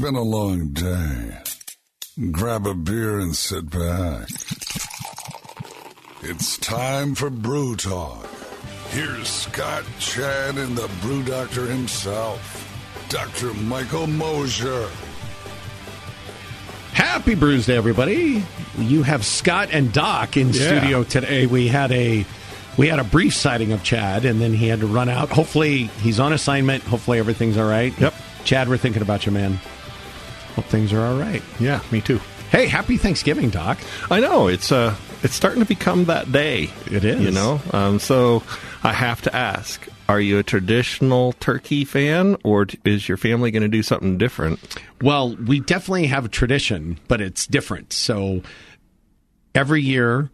been a long day. Grab a beer and sit back. It's time for Brew Talk. Here's Scott Chad and the Brew Doctor himself, Dr. Michael Mosier. Happy Brews Day, everybody! You have Scott and Doc in Yeah. studio today. We had a we had a brief sighting of Chad, and then he had to run out. Hopefully, he's on assignment. Hopefully, everything's all right. Yep. Chad, we're thinking about you, man. Hope things are all right. Yeah, me too. Hey, happy Thanksgiving, Doc. I know it's uh it's starting to become that day. It is. You know, um, so I have to ask: Are you a traditional turkey fan, or is your family going to do something different? Well, we definitely have a tradition, but it's different. So every year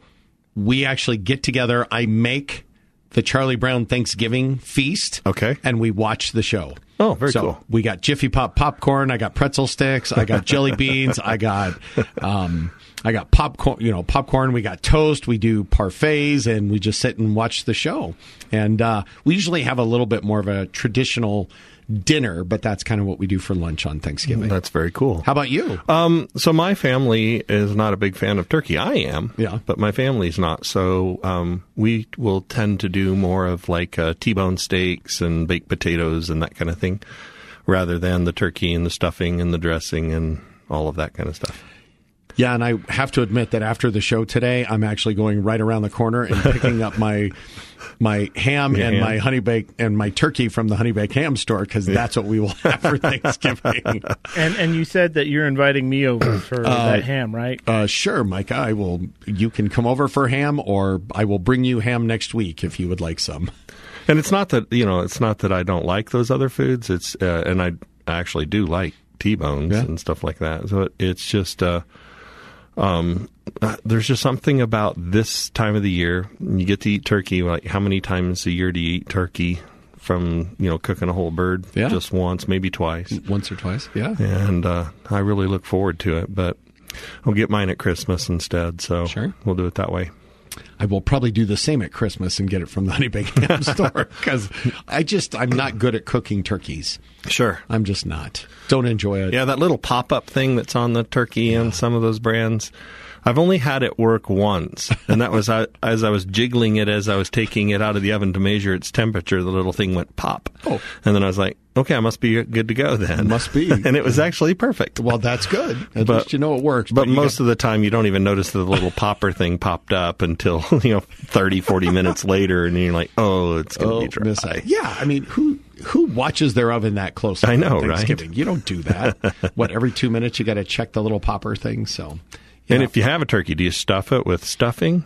we actually get together. I make the Charlie Brown Thanksgiving feast. Okay. And we watch the show. Oh, very so cool. We got Jiffy Pop popcorn. I got pretzel sticks. I got jelly beans. I got, um, I got popcorn, you know, popcorn. We got toast. We do parfaits and we just sit and watch the show. And, uh, we usually have a little bit more of a traditional dinner, but that's kind of what we do for lunch on Thanksgiving. That's very cool. How about you? Um, so my family is not a big fan of turkey. I am, Yeah. but my family's not. So um, we will tend to do more of like uh, T-bone steaks and baked potatoes and that kind of thing, rather than the turkey and the stuffing and the dressing and all of that kind of stuff. Yeah, and I have to admit that after the show today, I'm actually going right around the corner and picking up my my ham Your and ham? my honey bake and my turkey from the honey bake ham store because that's what we will have for Thanksgiving. And and you said that you're inviting me over for that ham, right? uh, sure, Micah, I will. You can come over for ham, or I will bring you ham next week if you would like some. And it's not that you know, it's not that I don't like those other foods. It's uh, and I actually do like T-bones Yeah. and stuff like that. So it, it's just uh, um, uh, there's just something about this time of the year. You get to eat turkey. Like how many times a year do you eat turkey? From you know cooking a whole bird Yeah. just once, maybe twice, Once or twice, yeah. and uh, I really look forward to it. But I'll get mine at Christmas instead. So Sure. we'll do it that way. I will probably do the same at Christmas and get it from the honey bake ham store because I just I'm not good at cooking turkeys. Sure. I'm just not. Don't enjoy it. Yeah, that little pop up thing that's on the turkey and some of those brands. I've only had it work once, and that was as I was jiggling it as I was taking it out of the oven to measure its temperature. The little thing went pop, Oh. and then I was like, "Okay, I must be good to go then." Must be. and it was actually perfect. Well, that's good. At But- least you know it works. But you most got- of the time, you don't even notice that the little popper thing popped up until you know 30, 40 minutes later, and you're like, "Oh, it's going to oh, be dry." miss I. Yeah, I mean, who who watches their oven that close? I know, right? You don't do that. what every two minutes you got to check the little popper thing. So, And if you have a turkey, do you stuff it with stuffing?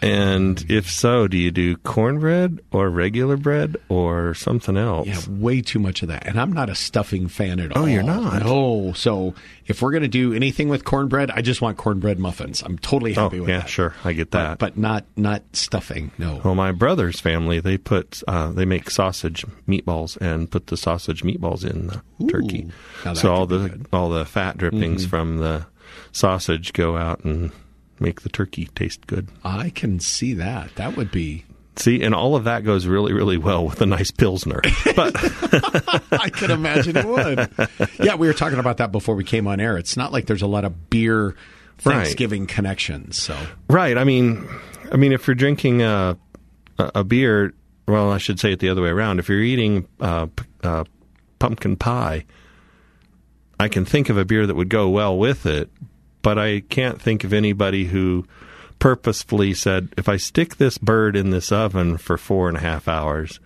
And if so, do you do cornbread or regular bread or something else? Yeah, way too much of that. And I'm not a stuffing fan at all. Oh, you're not? No. So if we're going to do anything with cornbread, I just want cornbread muffins. I'm totally Oh, happy with yeah, that. Yeah, sure. I get that. but not not stuffing. No. well, my brother's family, they put, uh, they make sausage meatballs and put the sausage meatballs in the turkey. So all the, good. all the fat drippings from the sausage go out and make the turkey taste good. I can see that. That would be. See, and all of that goes really, really well with a nice Pilsner. But I can imagine it would. Yeah, we were talking about that before we came on air. It's not like there's a lot of beer Right. Thanksgiving connections. So Right. I mean, I mean, if you're drinking a, a a beer, well, I should say it the other way around. If you're eating uh, uh, pumpkin pie, I can think of a beer that would go well with it, but I can't think of anybody who purposefully said, if I stick this bird in this oven for four and a half hours,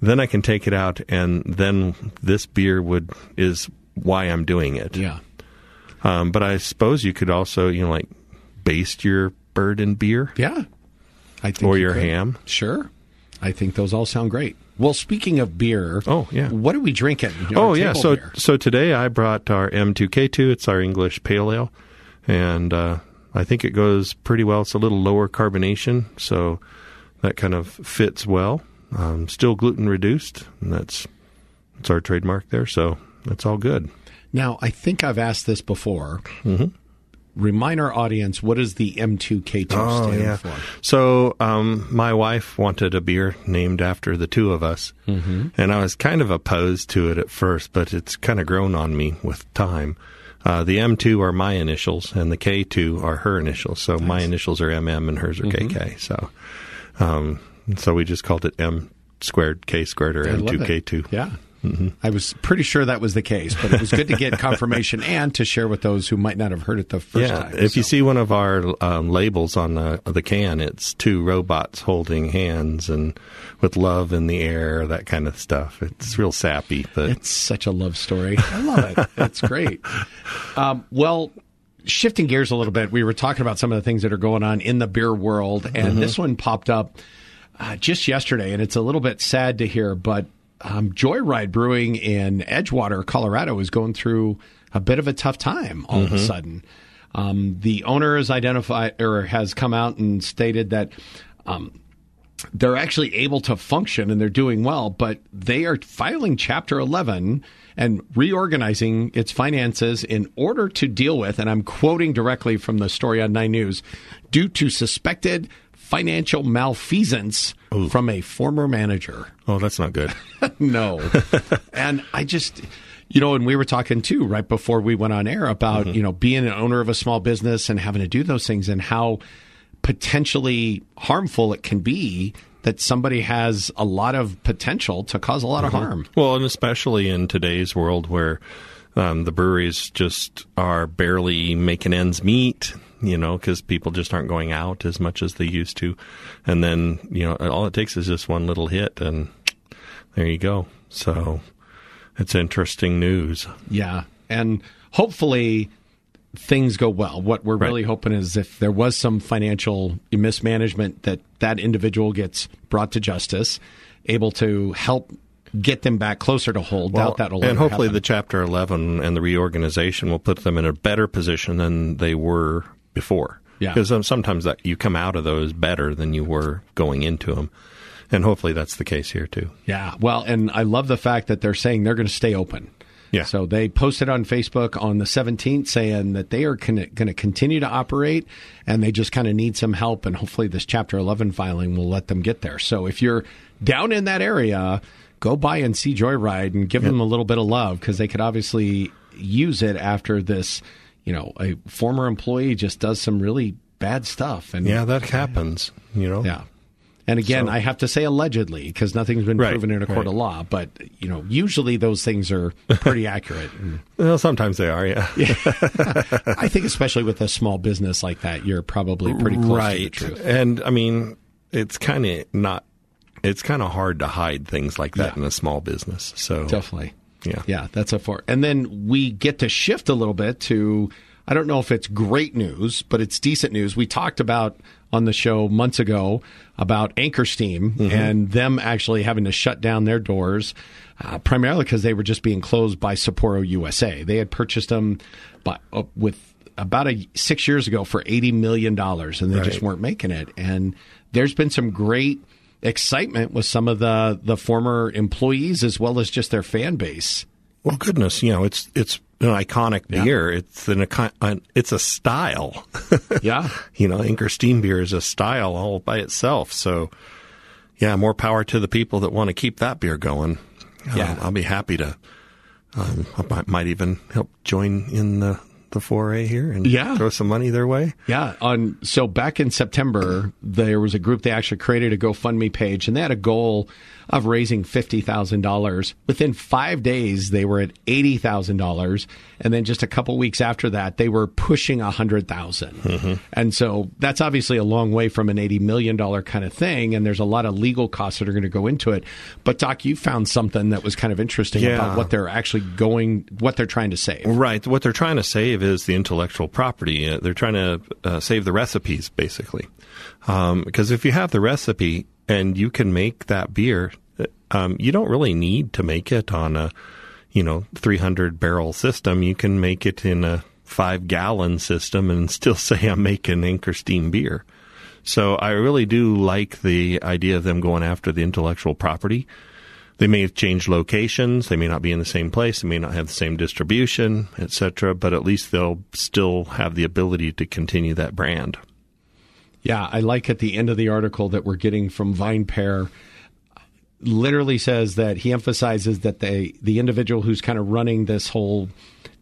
then I can take it out, and then this beer would is why I'm doing it. yeah, Um, but I suppose you could also, you know, like baste your bird in beer. yeah. I think Or you your could. ham. Sure. I think those all sound great. Well, speaking of beer, Oh, yeah. what are we drinking? Oh yeah, so beer. so today I brought our M2K2. It's our English pale ale, and uh, I think it goes pretty well. It's a little lower carbonation, so that kind of fits well. Um, still gluten reduced, and that's that's our trademark there. So that's all good. Now, I think I've asked this before. Mm-hmm. Remind our audience what does the M2K2 Oh, stand yeah. for? So, um, my wife wanted a beer named after the two of us, mm-hmm. and I was kind of opposed to it at first, but it's kind of grown on me with time. Uh, the M2 are my initials, and the K2 are her initials. So my initials are MM, and hers are Mm-hmm. KK. So, um, so we just called it M squared K squared or I love it. M2K2. Yeah. I was pretty sure that was the case, but it was good to get confirmation and to share with those who might not have heard it the first yeah, time. if you see one of our um, labels on the the can, it's two robots holding hands and with love in the air, that kind of stuff. It's real sappy, but It's such a love story. I love it. It's great. Um, well, shifting gears a little bit, we were talking about some of the things that are going on in the beer world, and this one popped up uh, just yesterday, and it's a little bit sad to hear, but um, Joyride Brewing in Edgewater, Colorado, is going through a bit of a tough time all of a sudden. Um, the owner has identified or has come out and stated that um, they're actually able to function and they're doing well, but they are filing Chapter 11 and reorganizing its finances in order to deal with, and I'm quoting directly from the story on Nine News, due to suspected financial malfeasance from a former manager. oh, that's not good. No. and I just, you know, and we were talking too right before we went on air about, you know, being an owner of a small business and having to do those things and how potentially harmful it can be that somebody has a lot of potential to cause a lot of harm. Well, and especially in today's world where um, the breweries just are barely making ends meet, you know, because people just aren't going out as much as they used to. And then, you know, all it takes is just one little hit, and there you go. So it's interesting news. Yeah. And hopefully things go well. What we're really hoping is if there was some financial mismanagement that that individual gets brought to justice, able to help get them back closer to hold. Doubt that'll and hopefully happen. the Chapter 11 and the reorganization will put them in a better position than they were before. Yeah. Because sometimes that you come out of those better than you were going into them. And hopefully that's the case here too. Yeah. Well, and I love the fact that they're saying they're going to stay open. Yeah. So they posted on Facebook on the 17th saying that they are going to continue to operate and they just kind of need some help. And hopefully this Chapter 11 filing will let them get there. So if you're down in that area, go by and see Joyride and give them a little bit of love because they could obviously use it after this, you know, a former employee just does some really bad stuff. And Yeah, that happens, you know. yeah. And again, I have to say allegedly because nothing's been Right, proven in a court right. of law. But you know, usually those things are pretty accurate. And Well, sometimes they are, yeah. I think, especially with a small business like that, you're probably pretty close to the right. truth. And I mean, it's kind of not it's kind of hard to hide things like that Yeah. in a small business. So Definitely. Yeah. Yeah, that's a four. And then we get to shift a little bit to I don't know if it's great news, but it's decent news. We talked about on the show months ago about Anchor Steam and them actually having to shut down their doors, uh, primarily because they were just being closed by Sapporo USA. They had purchased them by, uh, with about a six years ago for eighty million dollars, and they just weren't making it. And there's been some great excitement with some of the the former employees as well as just their fan base. Well, goodness, you know, it's it's an iconic beer. It's an an- it's a style. Yeah. you know, Anchor Steam beer is a style all by itself. So, yeah, more power to the people that want to keep that beer going. Yeah. Um, I'll be happy to. Um, I might, might even help join in the the foray here and Yeah. throw some money their way. Yeah. On so back in September, there was a group they actually created a GoFundMe page, and they had a goal of raising fifty thousand dollars. Within five days, they were at eighty thousand dollars, and then just a couple weeks after that, they were pushing a hundred And so that's obviously a long way from an eighty million dollar kind of thing, and there's a lot of legal costs that are going to go into it. But Doc, you found something that was kind of interesting Yeah. about what they're actually going, what they're trying to save. Right. What they're trying to save is the intellectual property. Uh, they're trying to uh, save the recipes, basically. Um, because if you have the recipe and you can make that beer, um, you don't really need to make it on a, you know, 300 barrel system. You can make it in a five gallon system and still say I'm making Anchor Steam beer. So I really do like the idea of them going after the intellectual property they may have changed locations. They may not be in the same place. They may not have the same distribution, etc. But at least they'll still have the ability to continue that brand. Yeah, I like at the end of the article that we're getting from VinePair literally says that he emphasizes that they the individual who's kind of running this whole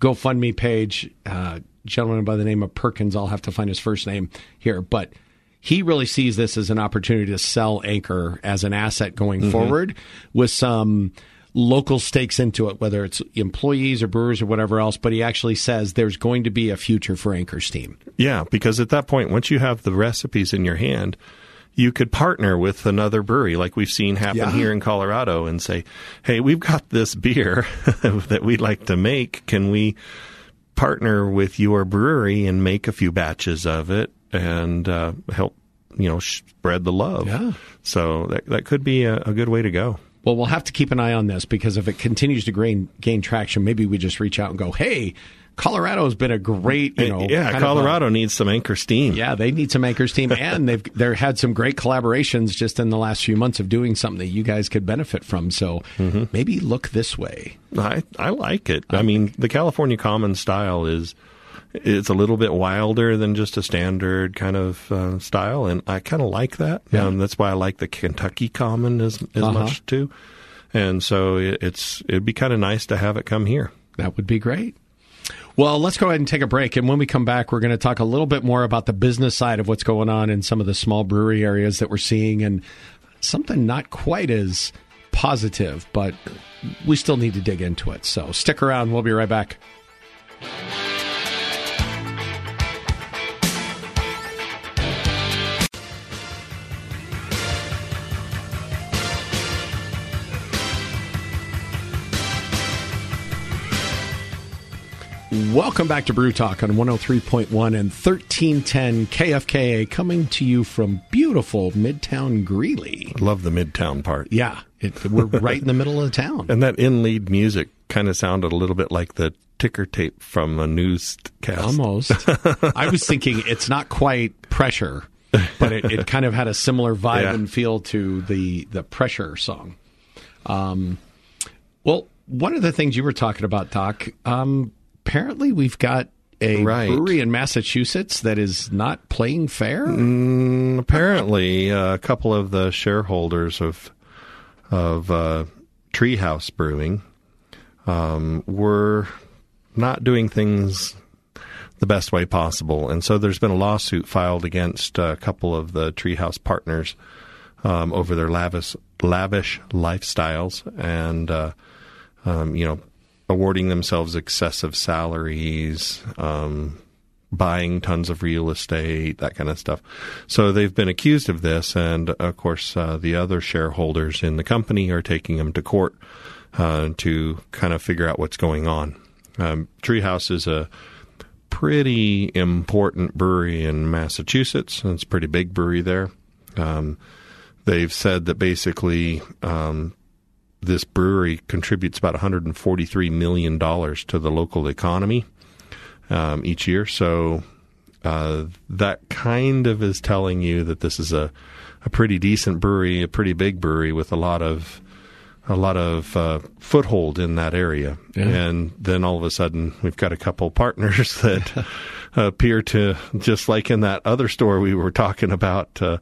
GoFundMe page, uh, gentleman by the name of Perkins, I'll have to find his first name here, but he really sees this as an opportunity to sell Anchor as an asset going mm-hmm. forward with some local stakes into it, whether it's employees or brewers or whatever else. But he actually says there's going to be a future for Anchor Steam. Yeah, because at that point, once you have the recipes in your hand, you could partner with another brewery like we've seen happen yeah. here in Colorado and say, hey, we've got this beer that we'd like to make. Can we partner with your brewery and make a few batches of it and uh, help, you know, spread the love? Yeah. So that, that could be a, a good way to go. Well, we'll have to keep an eye on this because if it continues to gain, gain traction, maybe we just reach out and go, hey, Colorado has been a great, you know, yeah. Colorado a, needs some anchor steam. Yeah, they need some anchor steam, and they've they had some great collaborations just in the last few months of doing something that you guys could benefit from. So mm-hmm. maybe look this way. I I like it. I mean, the California Common style is it's a little bit wilder than just a standard kind of uh, style, and I kind of like that. Yeah. Um, that's why I like the Kentucky Common as as uh-huh. much too. And so it, it's it'd be kind of nice to have it come here. That would be great. Well, let's go ahead and take a break. And when we come back, we're going to talk a little bit more about the business side of what's going on in some of the small brewery areas that we're seeing and something not quite as positive, but we still need to dig into it. So stick around. We'll be right back. Welcome back to Brew Talk on 103.1 and 1310 KFKA, coming to you from beautiful Midtown Greeley. I love the Midtown part. Yeah, it, we're right in the middle of the town. And that in lead music kind of sounded a little bit like the ticker tape from a newscast. Almost. I was thinking it's not quite pressure, but it, it kind of had a similar vibe yeah. and feel to the, the pressure song. Um, well, one of the things you were talking about, Doc, um, apparently we've got a right. brewery in Massachusetts that is not playing fair. Mm, apparently, uh, a couple of the shareholders of of uh, Treehouse Brewing um, were not doing things the best way possible, and so there's been a lawsuit filed against a couple of the Treehouse partners um, over their lavish lavish lifestyles and. Uh, um, you know, awarding themselves excessive salaries, um, buying tons of real estate, that kind of stuff. So they've been accused of this, and of course, uh, the other shareholders in the company are taking them to court uh, to kind of figure out what's going on. Um, Treehouse is a pretty important brewery in Massachusetts. It's a pretty big brewery there. Um, they've said that basically um, this brewery contributes about 143 million dollars to the local economy um, each year. So uh, that kind of is telling you that this is a a pretty decent brewery, a pretty big brewery with a lot of a lot of uh, foothold in that area. Yeah. And then all of a sudden, we've got a couple partners that appear to just like in that other store we were talking about. Uh,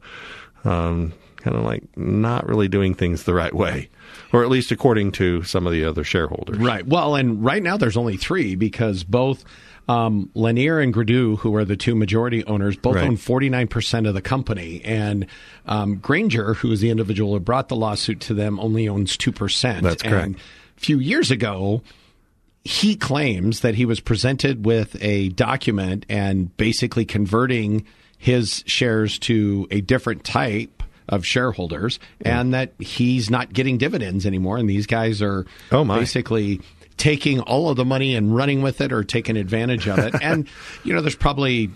um, kind of like not really doing things the right way, or at least according to some of the other shareholders. Right. Well, and right now there's only three because both um, Lanier and Gradu, who are the two majority owners, both right. own 49% of the company. And um, Granger, who is the individual who brought the lawsuit to them, only owns 2%. That's correct. And a few years ago, he claims that he was presented with a document and basically converting his shares to a different type of shareholders, and that he's not getting dividends anymore. And these guys are oh basically taking all of the money and running with it or taking advantage of it. and you know, there's probably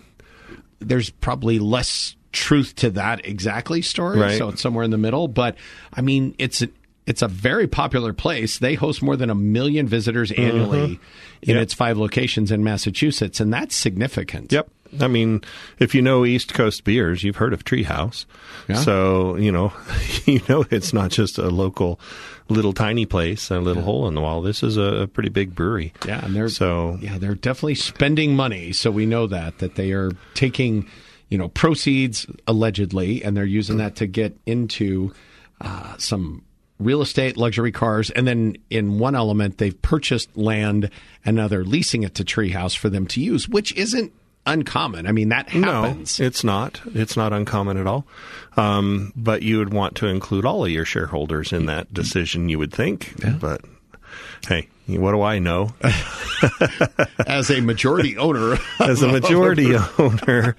there's probably less truth to that exactly story. Right. So it's somewhere in the middle. But I mean, it's it's a very popular place. They host more than a million visitors annually mm-hmm. in yep. its five locations in Massachusetts, and that's significant. Yep. I mean, if you know East Coast beers, you've heard of Treehouse. Yeah. So, you know, you know it's not just a local little tiny place, a little hole in the wall. This is a, a pretty big brewery. Yeah, and they're So- yeah, they're definitely spending money. So we know that that they are taking, you know, proceeds allegedly, and they're using that to get into uh, some real estate, luxury cars, and then in one element they've purchased land and now they're leasing it to Treehouse for them to use, which isn't uncommon. I mean, that happens. No, it's not. It's not uncommon at all. Um, but you would want to include all of your shareholders in that decision, you would think. But hey, what do I know? As a majority owner, As a majority owner,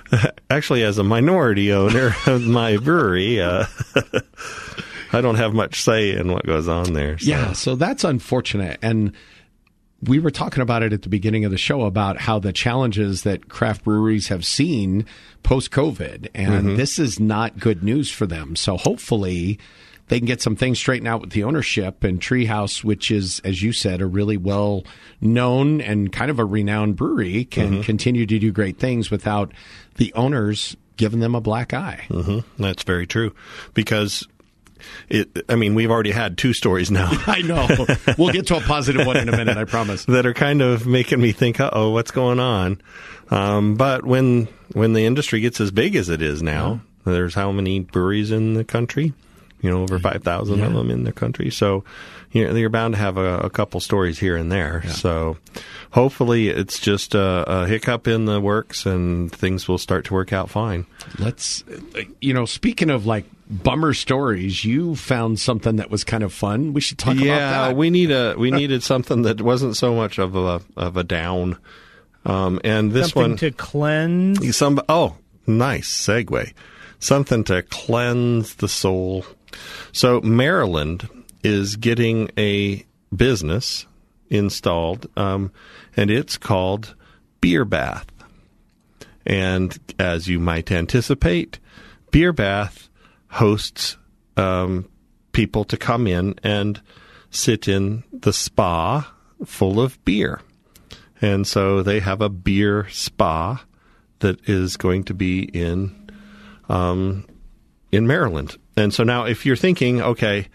actually, as a minority owner of my brewery, uh, I don't have much say in what goes on there. so. Yeah, so that's unfortunate. And we were talking about it at the beginning of the show about how the challenges that craft breweries have seen post COVID. And this is not good news for them. So hopefully they can get some things straightened out with the ownership and Treehouse, which is, as you said, a really well known and kind of a renowned brewery, can continue to do great things without the owners giving them a black eye. hmm That's very true. Because it, I mean, we've already had two stories now. I know. We'll get to a positive one in a minute, I promise. that are kind of making me think, "Uh oh, what's going on?" Um, but when when the industry gets as big as it is now, there's how many breweries in the country? You know, over five thousand of them in the country. So you know, you're bound to have a, a couple stories here and there. So hopefully, it's just a, a hiccup in the works, and things will start to work out fine. Let's, you know, speaking of like bummer stories, you found something that was kind of fun. We should talk yeah, about that. we need a we needed something that wasn't so much of a of a down. Um, and this Something one to cleanse. Some oh, nice segue. Something to cleanse the soul. So Maryland is getting a business installed, um, and it's called Beer Bath. And as you might anticipate, Beer Bath hosts um, people to come in and sit in the spa full of beer. And so they have a beer spa that is going to be in um, in Maryland. And so now, if you're thinking, okay,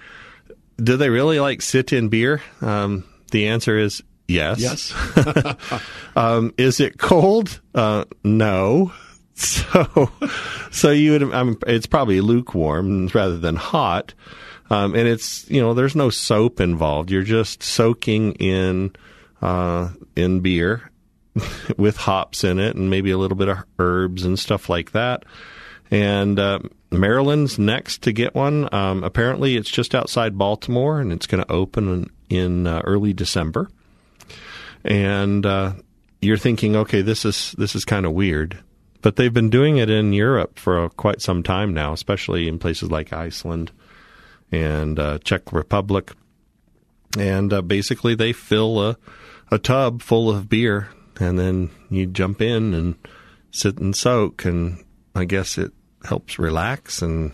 do they really like sit in beer? Um, the answer is yes. yes. Um, is it cold? Uh, no. So, so you would. I mean, it's probably lukewarm rather than hot. Um, and it's you know, there's no soap involved. You're just soaking in uh, in beer with hops in it and maybe a little bit of herbs and stuff like that. And uh, Maryland's next to get one. Um, apparently, it's just outside Baltimore, and it's going to open in, uh, early December. And uh, you're thinking, okay, this is this is kind of weird, but they've been doing it in Europe for quite some time now, especially in places like Iceland and uh, Czech Republic, and uh, basically they fill a a tub full of beer, and then you jump in and sit and soak, and I guess it helps relax and.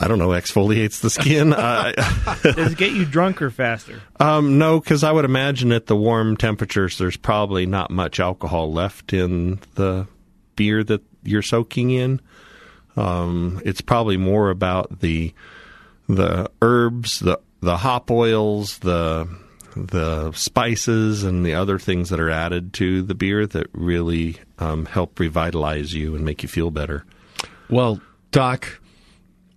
I don't know, exfoliates the skin. uh, Does it get you drunker faster? um, no, because I would imagine at the warm temperatures, there's probably not much alcohol left in the beer that you're soaking in. Um, it's probably more about the the herbs, the the hop oils, the the spices, and the other things that are added to the beer that really um, help revitalize you and make you feel better. Well, Doc,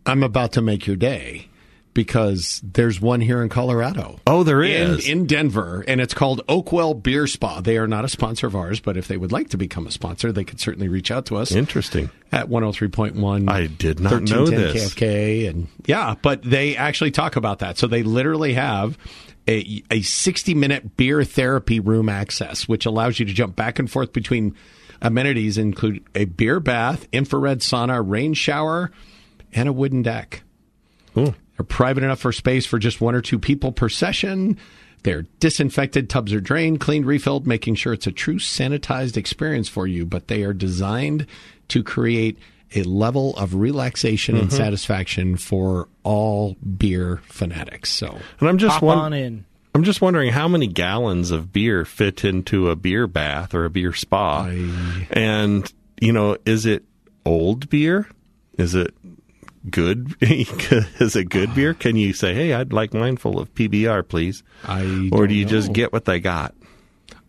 I'm about to make your day because there's one here in Colorado. Oh, there is. in, in Denver, and it's called Oakwell Beer Spa. They are not a sponsor of ours, but if they would like to become a sponsor, they could certainly reach out to us Interesting. at 103.1. I did not know this. KFK, and yeah, but they actually talk about that. So they literally have a, a 60 minute beer therapy room access, which allows you to jump back and forth between amenities, include a beer bath, infrared sauna, rain shower, and a wooden deck. Ooh. They're private enough for space for just one or two people per session. They're disinfected, tubs are drained, cleaned, refilled, making sure it's a true sanitized experience for you. But they are designed to create a level of relaxation and mm-hmm. satisfaction for all beer fanatics. So, And I'm just Hop one. on in. I'm just wondering how many gallons of beer fit into a beer bath or a beer spa. I- And, you know, is it old beer? Is it good? is it good beer? Can you say, hey, I'd like mine full of PBR, please? I Or do you just get what they got?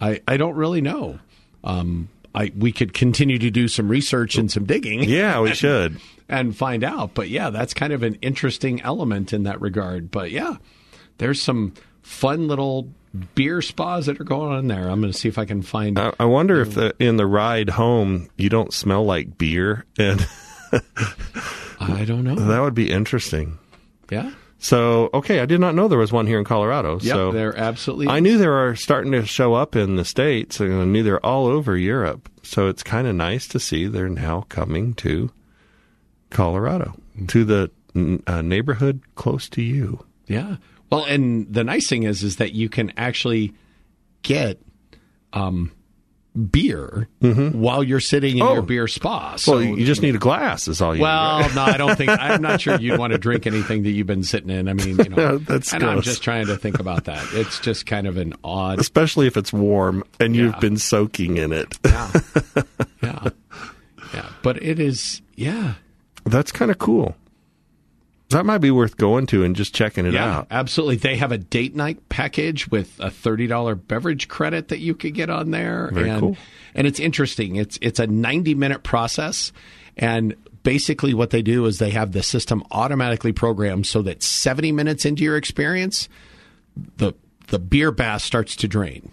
I, I don't really know. Um, I we could continue to do some research and some digging. Yeah, we should. and find out. But yeah, that's kind of an interesting element in that regard. But yeah, there's some fun little beer spas that are going on there. I'm going to see if I can find. I, I wonder if the, in the ride home you don't smell like beer, and I don't know. that would be interesting. Yeah. So, okay, I did not know there was one here in Colorado. Yep, so they're absolutely. I knew they were starting to show up in the states, and I knew they're all over Europe. So it's kind of nice to see they're now coming to Colorado, to the mm, uh, neighborhood close to you. Yeah. Well, and the nice thing is, is that you can actually get um, beer while you're sitting in Oh. your beer spa. So, Well, you just need a glass, is all you Well, need. no, I don't think. I'm not sure you'd want to drink anything that you've been sitting in. I mean, you know, That's and I'm just trying to think about that. It's just kind of an odd. Especially if it's warm and you've been soaking in it. Yeah, yeah, yeah. But it is, yeah, That's kind of cool. That might be worth going to and just checking it yeah, out. absolutely. They have a date night package with a thirty dollar beverage credit that you could get on there, Very and cool. and it's interesting. It's it's a ninety minute process, and basically what they do is they have the system automatically programmed so that seventy minutes into your experience, the the beer bath starts to drain.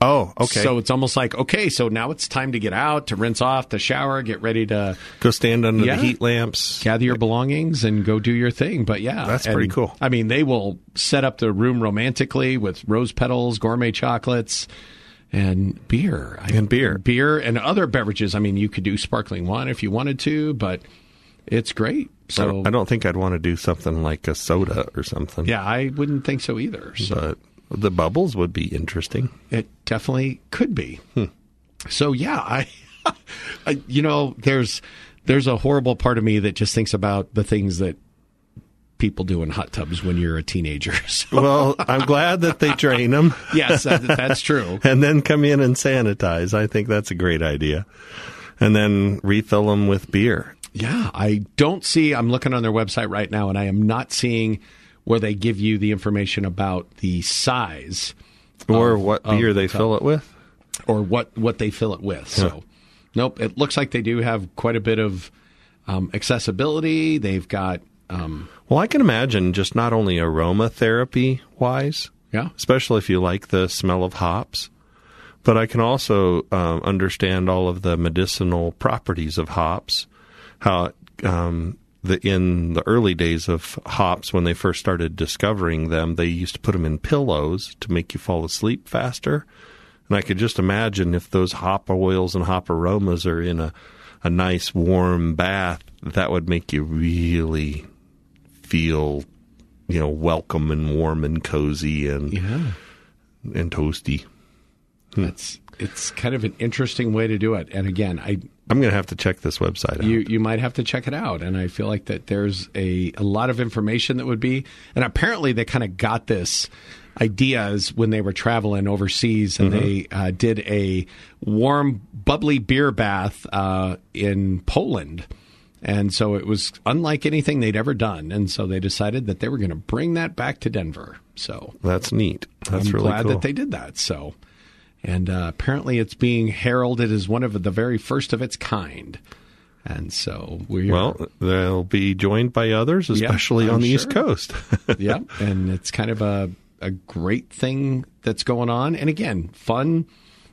Oh, okay. So it's almost like okay, so now it's time to get out to rinse off, to shower, get ready to Go stand under Yeah. the heat lamps. gather your belongings and go do your thing. But yeah, That's and, pretty cool. I mean, they will set up the room romantically with rose petals, gourmet chocolates, and beer. I- And beer. beer, and other beverages. I mean, you could do sparkling wine if you wanted to, but it's great. I So don't, I don't think I'd want to do something like a soda or something. yeah, I wouldn't think so either. So But the bubbles would be interesting. It definitely could be. Hmm. So yeah, I, I, you know, there's there's a horrible part of me that just thinks about the things that people do in hot tubs when you're a teenager. So, Well, I'm glad that they drain them yes, that, that's true. and then come in and sanitize. I think that's a great idea. And then refill them with beer. Yeah, I don't see. I'm looking on their website right now, and I am not seeing where they give you the information about the size Or Of- what beer the they fill it with. or what what they fill it with. So, nope. It looks like they do have quite a bit of um, accessibility. They've got. Um, Well, I can imagine just not only aromatherapy wise, yeah. especially if you like the smell of hops, but I can also um, understand all of the medicinal properties of hops. How um, the in the early days of hops, when they first started discovering them, they used to put them in pillows to make you fall asleep faster. And I could just imagine if those hop oils and hop aromas are in a a nice warm bath, that would make you really feel, you know, welcome and warm and cozy and Yeah. and toasty. Hmm. It's it's kind of an interesting way to do it. And again, I I'm going to have to check this website out. you you might have to check it out. And I feel like that there's a a lot of information that would be. And apparently, they kind of got this ideas when they were traveling overseas, and they uh, did a warm, bubbly beer bath uh, in Poland. And so it was unlike anything they'd ever done. And so they decided that they were going to bring that back to Denver. So That's neat. That's I'm really glad cool. that they did that. So, and uh, apparently, it's being heralded as one of the very first of its kind. And so we're well, they'll be joined by others, especially I'm on the East. Coast. yep, and it's kind of a a great thing that's going on. And again, fun,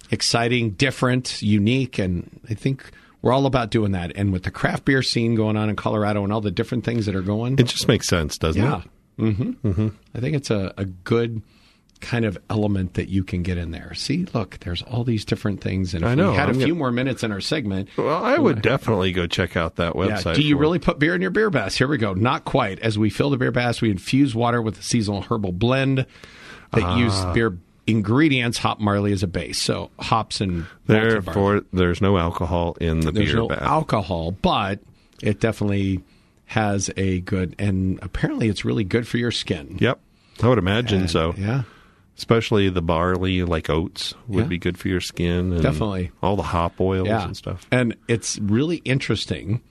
exciting, different, unique, and I think we're all about doing that. And with the craft beer scene going on in Colorado and all the different things that are going, it just makes sense, doesn't yeah, it? Yeah, mm-hmm. mm-hmm. I think it's a, a good kind of element that you can get in there. See, look, there's all these different things, and if I know, we had I'm a few gonna- more minutes in our segment. Well, I would definitely go check out that Yeah. website. Do you really put beer in your beer bass? Here we go. Not quite. As we fill the beer bass, we infuse water with a seasonal herbal blend that Ah. use beer ingredients. Hop barley as a base, so hops and. Therefore, there's no alcohol in the There's beer no bath. alcohol, but it definitely has a good and apparently it's really good for your skin. Yep, I would imagine And, so. Yeah. Especially the barley, like oats, would Yeah. be good for your skin. And Definitely. all the hop oils yeah. and stuff. And it's really interesting.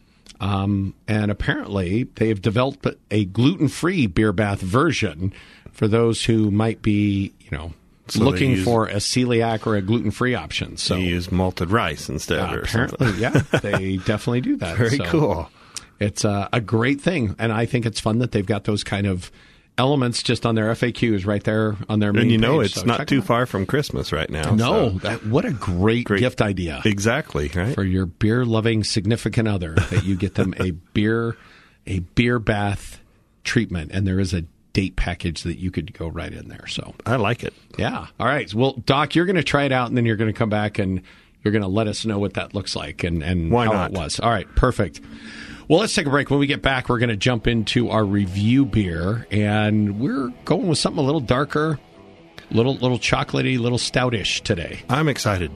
Um, and apparently, they've developed a gluten-free beer bath version for those who might be, you know, So looking use- for a celiac or a gluten-free option. So you use malted rice instead, uh, apparently, yeah, they definitely do that. Very So cool. It's uh, a great thing, and I think it's fun that they've got those kind of elements just on their FAQs right there on their main And you know, page. it's So not too far from Christmas right now. No, so- that what a great, Great. gift idea exactly right. for your beer loving significant other that you get them a beer a beer bath treatment and there is a date package that you could go right in there so I like it. yeah all right well doc you're going to try it out and then you're going to come back and you're going to let us know what that looks like and and Why how not? it was all right perfect well, let's take a break. When we get back, we're going to jump into our review beer, and we're going with something a little darker, little little chocolatey, little stoutish today. I'm excited.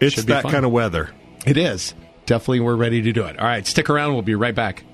It's that fun. kind of weather. It is. Definitely, we're ready to do it. All right, stick around. We'll be right back.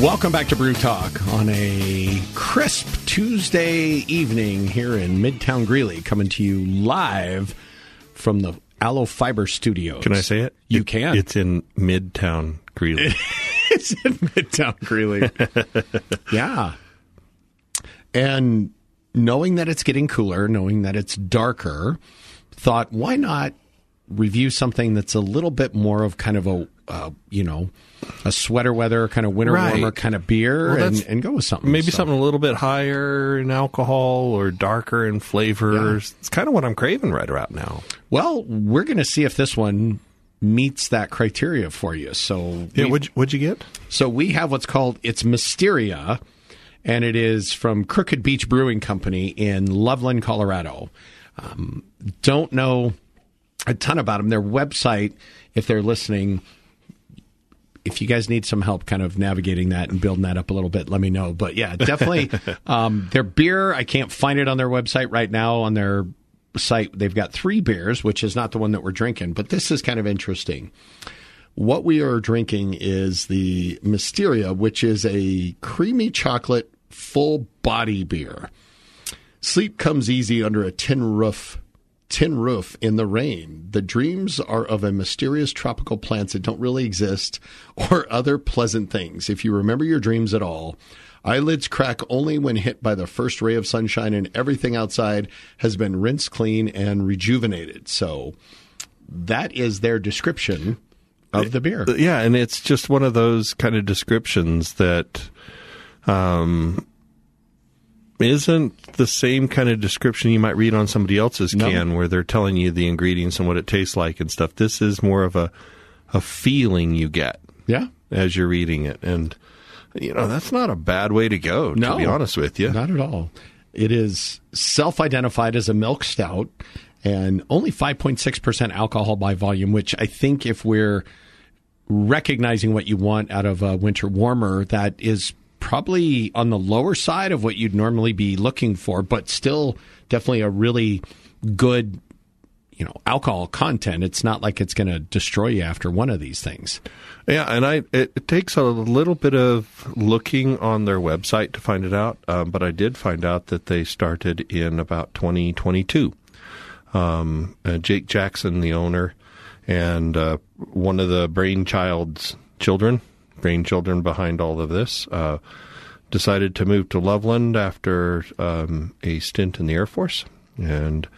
Welcome back to Brew Talk on a crisp Tuesday evening here in Midtown Greeley, coming to you live from the Allo Fiber Studios. Can I say it? You It- can. It's in Midtown Greeley. it's in Midtown Greeley. yeah. And knowing that it's getting cooler, knowing that it's darker, thought, why not review something that's a little bit more of kind of a, uh, you know, a sweater weather, kind of winter Right. warmer kind of beer Well, and, and go with something. Maybe So- something a little bit higher in alcohol or darker in flavors. It's kind of what I'm craving right about now. Well, we're going to see if this one meets that criteria for you. So, Yeah, we- what'd, you- what'd you get? So we have what's called it's Mysteria, and it is from Crooked Beach Brewing Company in Loveland, Colorado. Um, don't know a ton about them. Their website, if they're listening, if you guys need some help kind of navigating that and building that up a little bit, let me know. But yeah, definitely um, their beer, I can't find it on their website right now. On their site, they've got three beers, which is not the one that we're drinking, but this is kind of interesting. What we are drinking is the Mysteria, which is a creamy chocolate full body beer. Sleep comes easy under a tin roof. Tin roof in the rain. The dreams are of a mysterious tropical plants that don't really exist or other pleasant things. If you remember your dreams at all, eyelids crack only when hit by the first ray of sunshine and everything outside has been rinsed clean and rejuvenated. So that is their description of the beer. Yeah, and it's just one of those kind of descriptions that um, isn't the same kind of description you might read on somebody else's No. can, where they're telling you the ingredients and what it tastes like and stuff. This is more of a a feeling you get Yeah. as you're reading it, and you know that's not a bad way to go. No. To be honest with you, Not at all. It is self identified as a milk stout and only 5.6% alcohol by volume, which I think if we're recognizing what you want out of a winter warmer, that is probably on the lower side of what you'd normally be looking for, but still definitely a really good. You know, alcohol content. It's not like it's going to destroy you after one of these things. Yeah, and I it, it takes a little bit of looking on their website to find it out, um, but I did find out that they started in about 2022. Um, uh, Jake Jackson, the owner, and uh, one of the brainchild's children, brainchildren behind all of this, uh, decided to move to Loveland after um, a stint in the Air Force, and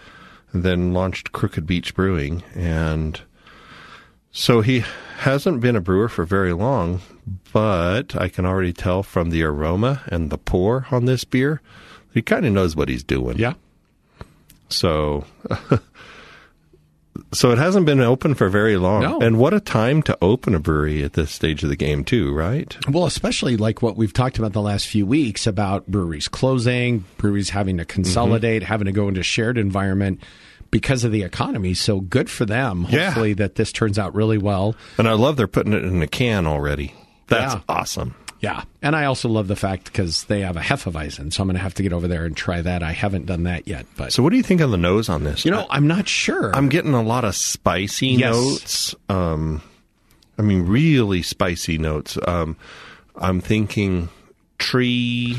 then launched Crooked Beach Brewing and. So he hasn't been a brewer for very long, but I can already tell from the aroma and the pour on this beer, he kind of knows what he's doing. Yeah. So, so it hasn't been open for very long. No. And what a time to open a brewery at this stage of the game, too, right? Well, especially like what we've talked about the last few weeks about breweries closing, breweries having to consolidate, mm-hmm. having to go into shared environment. because of the economy. So good for them. Yeah. Hopefully that this turns out really well. And I love they're putting it in a can already. That's Yeah. awesome. Yeah. And I also love the fact because they have a Hefeweizen. So I'm going to have to get over there and try that. I haven't done that yet. But, So, what do you think on the nose on this? you know, I'm not sure. I'm getting a lot of spicy Yes. notes. Um, I mean, really spicy notes. Um, I'm thinking tree,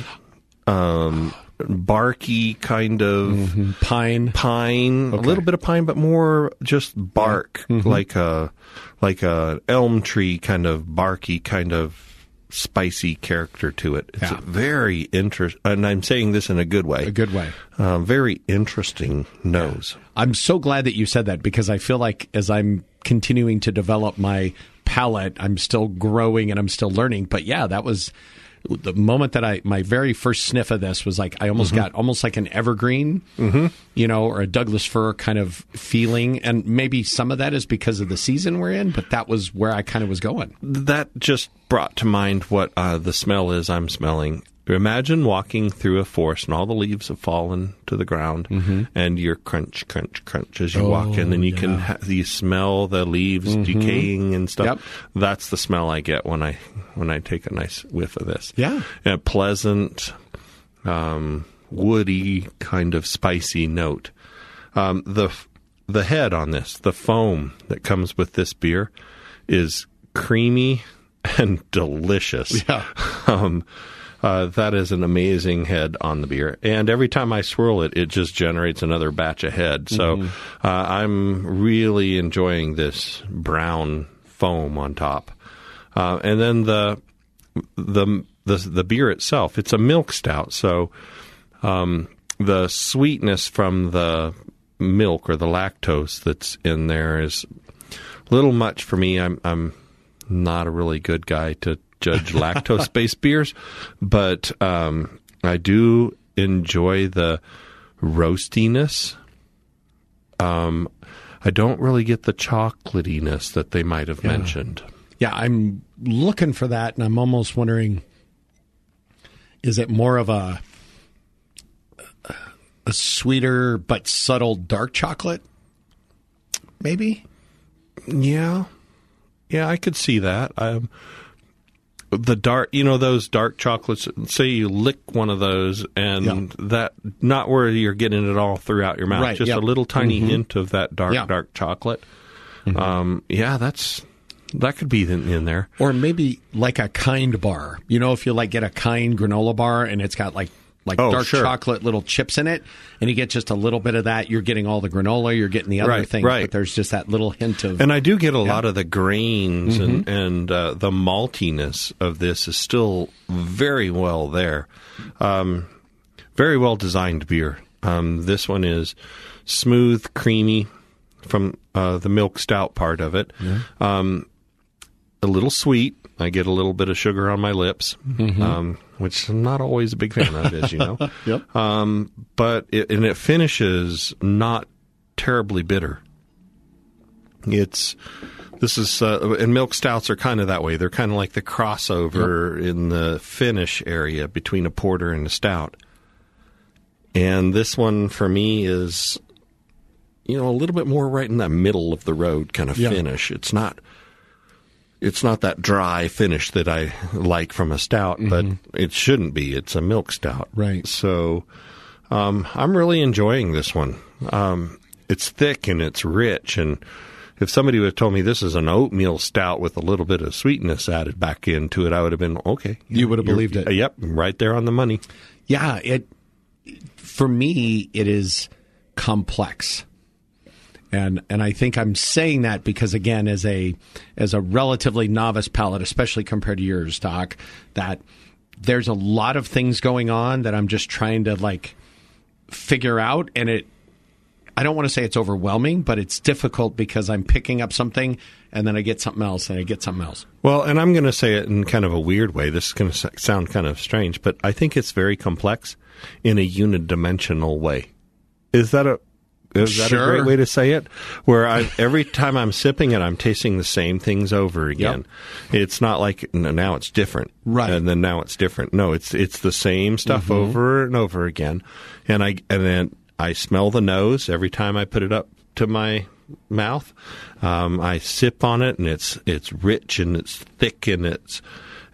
um, barky kind of Pine. pine, a little bit of pine, but more just bark, like a like a elm tree kind of barky kind of spicy character to it. It's Yeah. a very interest, and I'm saying this in a good way. A good way. Uh, very interesting nose. I'm so glad that you said that because I feel like as I'm continuing to develop my palate, I'm still growing and I'm still learning. But yeah, that was the moment that I my very first sniff of this was like I almost got almost like an evergreen, you know, or a Douglas fir kind of feeling. And maybe some of that is because of the season we're in, but that was where I kind of was going. that just brought to mind what uh, the smell is I'm smelling. Imagine walking through a forest and all the leaves have fallen to the ground, and you're crunch, crunch, crunch as you walk in, and you can ha- you smell the leaves decaying and stuff. Yep. That's the smell I get when I when I take a nice whiff of this. Yeah. a pleasant, um, woody kind of spicy note. Um, the the head on this, the foam that comes with this beer, is creamy and delicious. Yeah. Um, uh, that is an amazing head on the beer, and every time I swirl it, it just generates another batch of head. So uh, I'm really enjoying this brown foam on top, uh, and then the the the the beer itself. It's a milk stout, so um, the sweetness from the milk or the lactose that's in there is a little much for me. I'm I'm not a really good guy to judge lactose based beers, but um, I do enjoy the roastiness. Um, I don't really get the chocolatiness that they might have mentioned. Yeah, I'm looking for that, and I'm almost wondering: is it more of a a sweeter but subtle dark chocolate? Maybe. Yeah, yeah, I could see that. Um, the dark, you know, those dark chocolates. Say you lick one of those, and that not where you're getting it all throughout your mouth, Right, just yep. a little tiny hint of that dark, Yeah. dark chocolate. Um, yeah, that's that could be in, in there. Or maybe like a kind bar. You know, if you like get a kind granola bar and it's got like like Oh, dark sure. chocolate little chips in it, and you get just a little bit of that, you're getting all the granola, you're getting the other Right, things, right. but there's just that little hint of And I do get a lot of the grains and and uh, the maltiness of this is still very well there. Um, very well designed beer. Um, this one is smooth, creamy from uh, the milk stout part of it. Um, a little sweet. I get a little bit of sugar on my lips, um, which I'm not always a big fan of, as you know. Yep. Um, but it, and it finishes not terribly bitter. It's this is uh, and milk stouts are kind of that way. They're kind of like the crossover in the finish area between a porter and a stout. And this one for me is, you know, a little bit more right in that middle of the road kind of Yeah. finish. It's not. It's not that dry finish that I like from a stout, but it shouldn't be. It's a milk stout, Right. So, um, I'm really enjoying this one. Um, it's thick and it's rich, and if somebody would have told me this is an oatmeal stout with a little bit of sweetness added back into it, I would have been okay. You would have believed it. Yep, right there on the money. Yeah, it for me it is complex. And and I think I'm saying that because again as a as a relatively novice palate, especially compared to yours, Doc, that there's a lot of things going on that I'm just trying to like figure out and it I don't want to say it's overwhelming, but it's difficult because I'm picking up something and then I get something else and I get something else. Well, and I'm going to say it in kind of a weird way. This is going to sound kind of strange, but I think it's very complex in a unidimensional way. Is that a is that a great way to say it? Where I every time I'm sipping it, I'm tasting the same things over again. It's not like n- now it's different, Right. And then now it's different. No, it's it's the same stuff over and over again. And I and then I smell the nose every time I put it up to my mouth. Um, I sip on it, and it's it's rich and it's thick and it's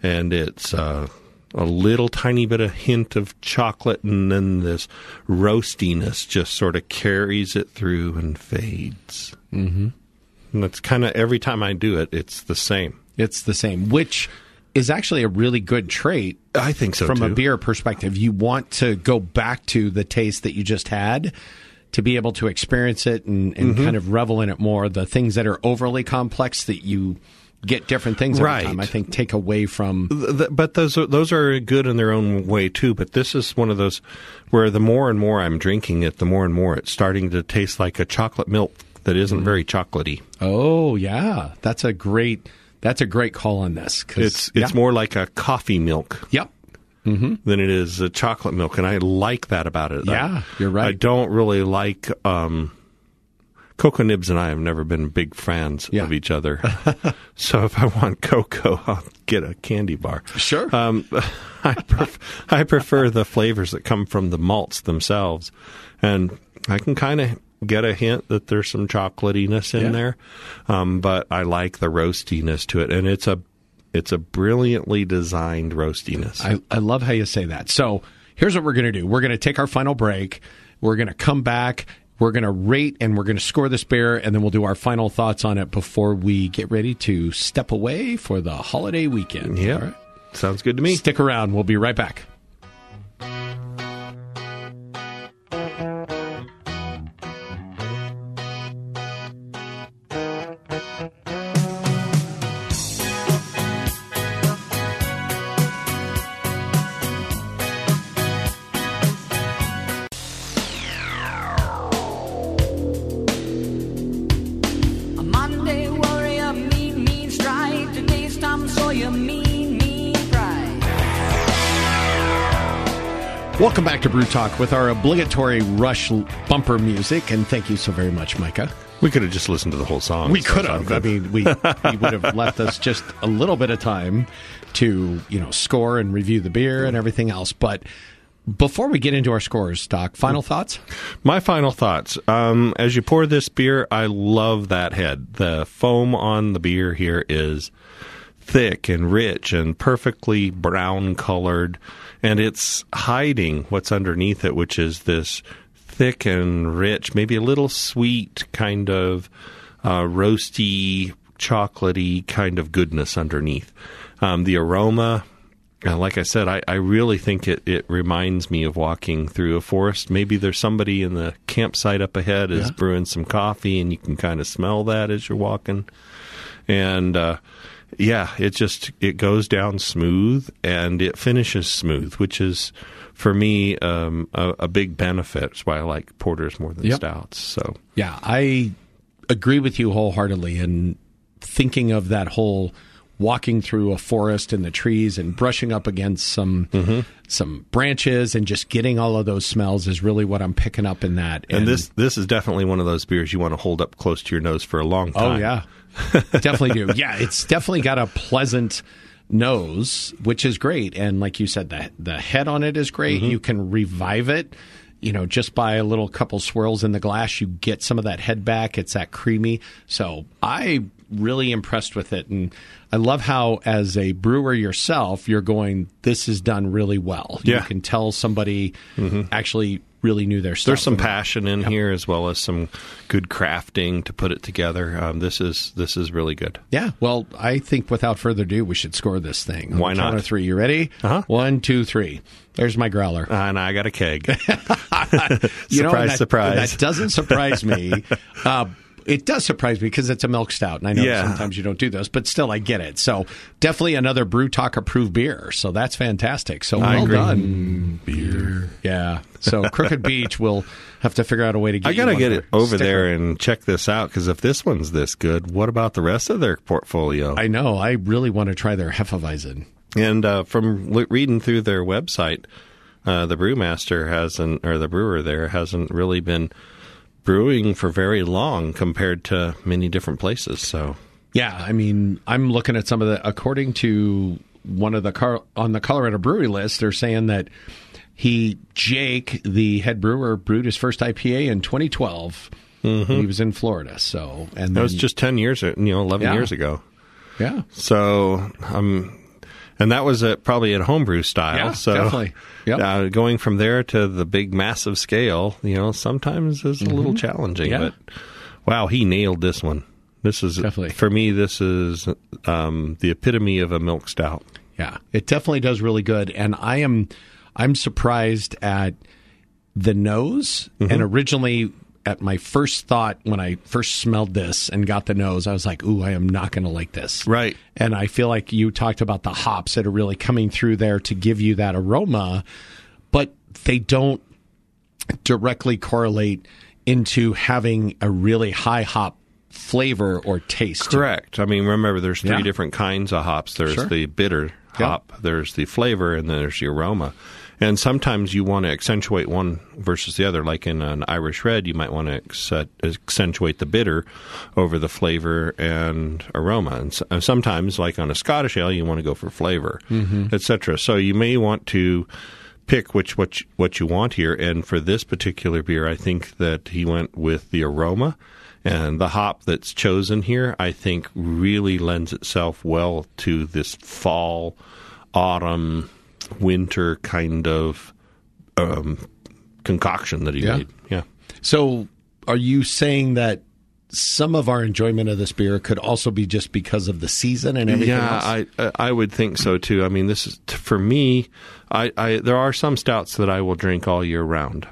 and it's uh, a little tiny bit of hint of chocolate, and then this roastiness just sort of carries it through and fades. Mm-hmm. And that's kind of every time I do it, it's the same. It's the same, which is actually a really good trait I think so from too. a beer perspective. You want to go back to the taste that you just had to be able to experience it and, and Mm-hmm. kind of revel in it more. The things that are overly complex that you get different things every Right. time, I think take away from. But those are, those are good in their own way too. But this is one of those where the more and more I'm drinking it, the more and more it's starting to taste like a chocolate milk that isn't very chocolatey. Oh yeah, that's a great. That's a great call on this. It's it's yeah. more like a coffee milk Yep. than it is a chocolate milk, and I like that about it. Yeah, I, you're right. I don't really like. Um, Cocoa Nibs and I have never been big fans Yeah. of each other. so if I want cocoa, I'll get a candy bar. Sure. Um, I, pref- I prefer the flavors that come from the malts themselves, and I can kind of get a hint that there's some chocolatiness in Yeah. there, um, but I like the roastiness to it, and it's a it's a brilliantly designed roastiness. I, I love how you say that. So here's what we're going to do we're going to take our final break. We're going to come back. We're going to rate and we're going to score this beer, and then we'll do our final thoughts on it before we get ready to step away for the holiday weekend. yeah, All right? sounds good to me. Stick around. We'll be right back. Welcome back to Brew Talk with our obligatory Rush bumper music, and thank you so very much, Micah. We could have just listened to the whole song. We so could have. I mean, we, we would have left us just a little bit of time to, you know, score and review the beer and everything else. But before we get into our scores, Doc, final thoughts? My final thoughts. Um, as you pour this beer, I love that head. The foam on the beer here is thick and rich and perfectly brown colored, and it's hiding what's underneath it, which is this thick and rich, maybe a little sweet kind of uh, roasty, chocolatey kind of goodness underneath. Um, the aroma, uh, like I said, I, I really think it, it reminds me of walking through a forest. Maybe there's somebody in the campsite up ahead is Yeah. brewing some coffee, and you can kind of smell that as you're walking. And uh, yeah, it just it goes down smooth and it finishes smooth, which is for me um, a, a big benefit. That's why I like porters more than Yep. stouts. So Yeah, I agree with you wholeheartedly. And thinking of that whole walking through a forest in the trees and brushing up against some mm-hmm. some branches and just getting all of those smells is really what I'm picking up in that. and this this is definitely one of those beers you want to hold up close to your nose for a long oh, time. Oh yeah, definitely do. Yeah, it's definitely got a pleasant nose, which is great. And like you said, the the head on it is great. Mm-hmm. You can revive it. You know, just by a little couple swirls in the glass, you get some of that head back. It's that creamy. So I really impressed with it, and I love how, as a brewer yourself, you're going. This is done really well. Yeah. You can tell somebody actually really knew their stuff. There's some passion in here as well as some good crafting to put it together. Um, this is this is really good. Yeah, well, I think without further ado, we should score this thing. On Why not? three. You ready? Uh-huh. One, two, three. There's my growler. And I got a keg. you know, surprise, that, surprise. That doesn't surprise me. uh, it does surprise me because it's a milk stout, and I know Yeah. sometimes you don't do those, but still, I get it. So definitely another Brew Talk approved beer. So that's fantastic. So I well agree. done. Beer. Yeah. So Crooked Beach will have to figure out a way to get. I got to one get it over sticker- there and check this out because if this one's this good, what about the rest of their portfolio? I know. I really want to try their Hefeweizen. And uh, from reading through their website, uh, the brewmaster hasn't, or the brewer there hasn't really been brewing for very long compared to many different places. So Yeah, I mean, I'm looking at some of the. According to one of the car on the Colorado Brewery list, they're saying that he Jake, the head brewer, brewed his first IPA in 2012. He was in Florida, so and Mm-hmm. That was just ten years, you know, eleven Yeah. years ago. yeah, So, um, and that was at, probably at homebrew style. Yeah, so, definitely. Yep. uh, going from there to the big, massive scale, you know, sometimes is a little challenging. Mm-hmm. Yeah. But wow, he nailed this one. This is Definitely. for me. This is um, the epitome of a milk stout. Yeah, it definitely does really good, and I am I'm surprised at the nose. Mm-hmm. And originally, at my first thought when I first smelled this and got the nose, I was like, "Ooh, I am not going to like this." Right. And I feel like you talked about the hops that are really coming through there to give you that aroma, but they don't directly correlate into having a really high hop flavor or taste. Correct. I mean, remember, there's three Yeah. different kinds of hops. There's Sure. the bitter hop, there's the flavor, and then there's the aroma. And sometimes you want to accentuate one versus the other. Like in an Irish red, you might want to accentuate the bitter over the flavor and aroma. And sometimes, like on a Scottish ale, you want to go for flavor, mm-hmm. etc. So you may want to pick which what you, what you want here. And for this particular beer, I think that he went with the aroma and the hop that's chosen here. I think really lends itself well to this fall, autumn, winter kind of um, concoction that he Yeah. made. Yeah. So, are you saying that some of our enjoyment of this beer could also be just because of the season and everything Yeah, else? I I- I would think so too. I mean, this is for me. I, I there are some stouts that I will drink all year round.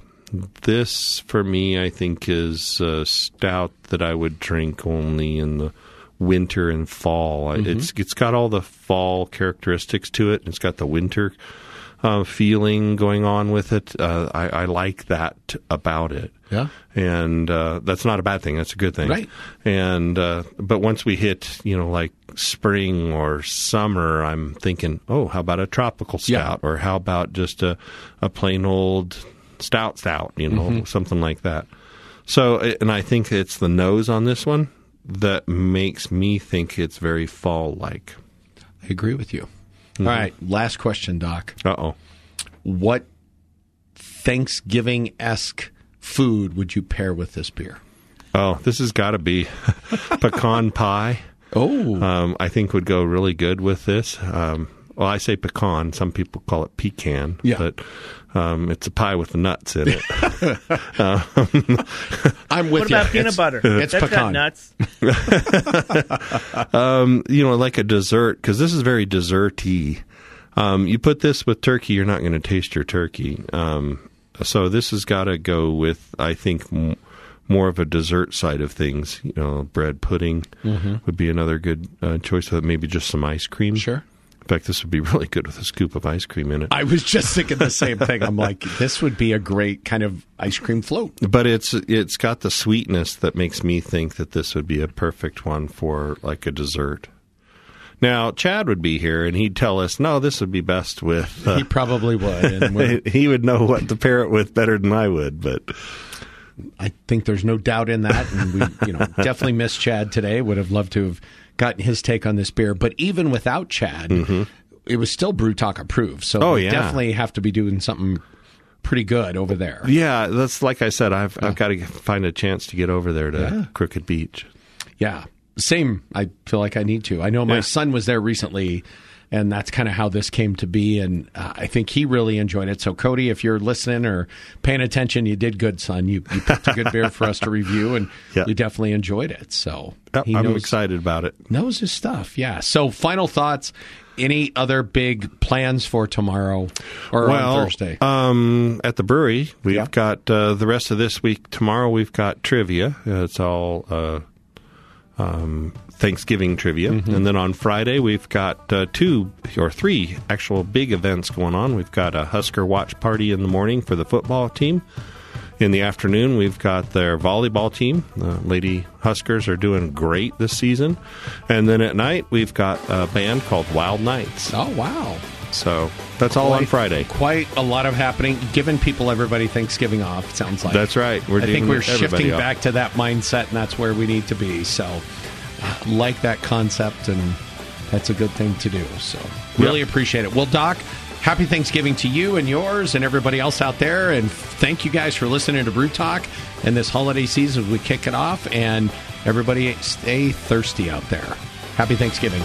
This for me, I think, is a stout that I would drink only in the winter and fall. I It's it's got all the fall characteristics to it. It's got the winter uh, feeling going on with it. Uh, I, I like that about it yeah. and uh, that's not a bad thing. That's a good thing. Right. And uh, but once we hit, you know, like spring or summer, I'm thinking, oh, how about a tropical Yeah. stout, or how about just a a plain old stout stout, you know, Mm-hmm. something like that. So, and I think it's the nose on this one that makes me think it's very fall like. I agree with you. All right, last question, Doc. Uh oh. What Thanksgiving esque food would you pair with this beer? Oh, this has got to be pecan pie. Oh, um, I think would go really good with this. Um, well, I say pecan. Some people call it pecan, Yeah. but um, it's a pie with the nuts in it. I'm with What you. about peanut It's- butter? It's That's pecan. got nuts. you know, like a dessert because this is very desserty. Um, you put this with turkey, you're not going to taste your turkey. Um, so this has got to go with, I think, m- more of a dessert side of things. You know, bread pudding would be another good uh, choice. With maybe just some ice cream. Sure. In fact, this would be really good with a scoop of ice cream in it. I was just thinking the same thing. I'm like, this would be a great kind of ice cream float. but it's it's got the sweetness that makes me think that this would be a perfect one for like a dessert. Now Chad would be here and he'd tell us, no, this would be best with. Uh, He probably would, and he would know what to pair it with better than I would, but I think there's no doubt in that, and we, you know, definitely miss Chad today. Would have loved to have gotten his take on this beer, but even without Chad, it was still Brew Talk approved. So Mm-hmm. Oh, we yeah. definitely have to be doing something pretty good over there. yeah, that's like I said, I've I've got to find a chance to get over there to Yeah. Crooked Beach. Yeah, same. I feel like I need to. I know my Yeah. son was there recently, and that's kind of how this came to be. And uh, I think he really enjoyed it. So, Cody, if you're listening or paying attention, you did good, son. You, you picked a good beer for us to review, and Yeah. you definitely enjoyed it. So, he I'm knows, excited about it. knows his stuff. Yeah. So, final thoughts. Any other big plans for tomorrow or well, on Thursday? Um, at the brewery, we've Yeah. got uh, the rest of this week. Tomorrow, we've got trivia. It's all uh, um, Thanksgiving trivia, Mm-hmm. and then on Friday, we've got uh, two or three actual big events going on. We've got a Husker watch party in the morning for the football team. In the afternoon, we've got their volleyball team. Uh, Lady Huskers are doing great this season. And then at night, we've got a band called Wild Nights. oh, wow. So that's all on Friday. Quite a lot of happening. Giving people everybody Thanksgiving off. It sounds like That's right. We're I think we're shifting off. back to that mindset, and that's where we need to be. So, like that concept, and that's a good thing to do. So, really appreciate it. Well, Doc, happy Thanksgiving to you and yours and everybody else out there. And thank you guys for listening to Brew Talk and this holiday season as we kick it off. And everybody stay thirsty out there. Happy Thanksgiving.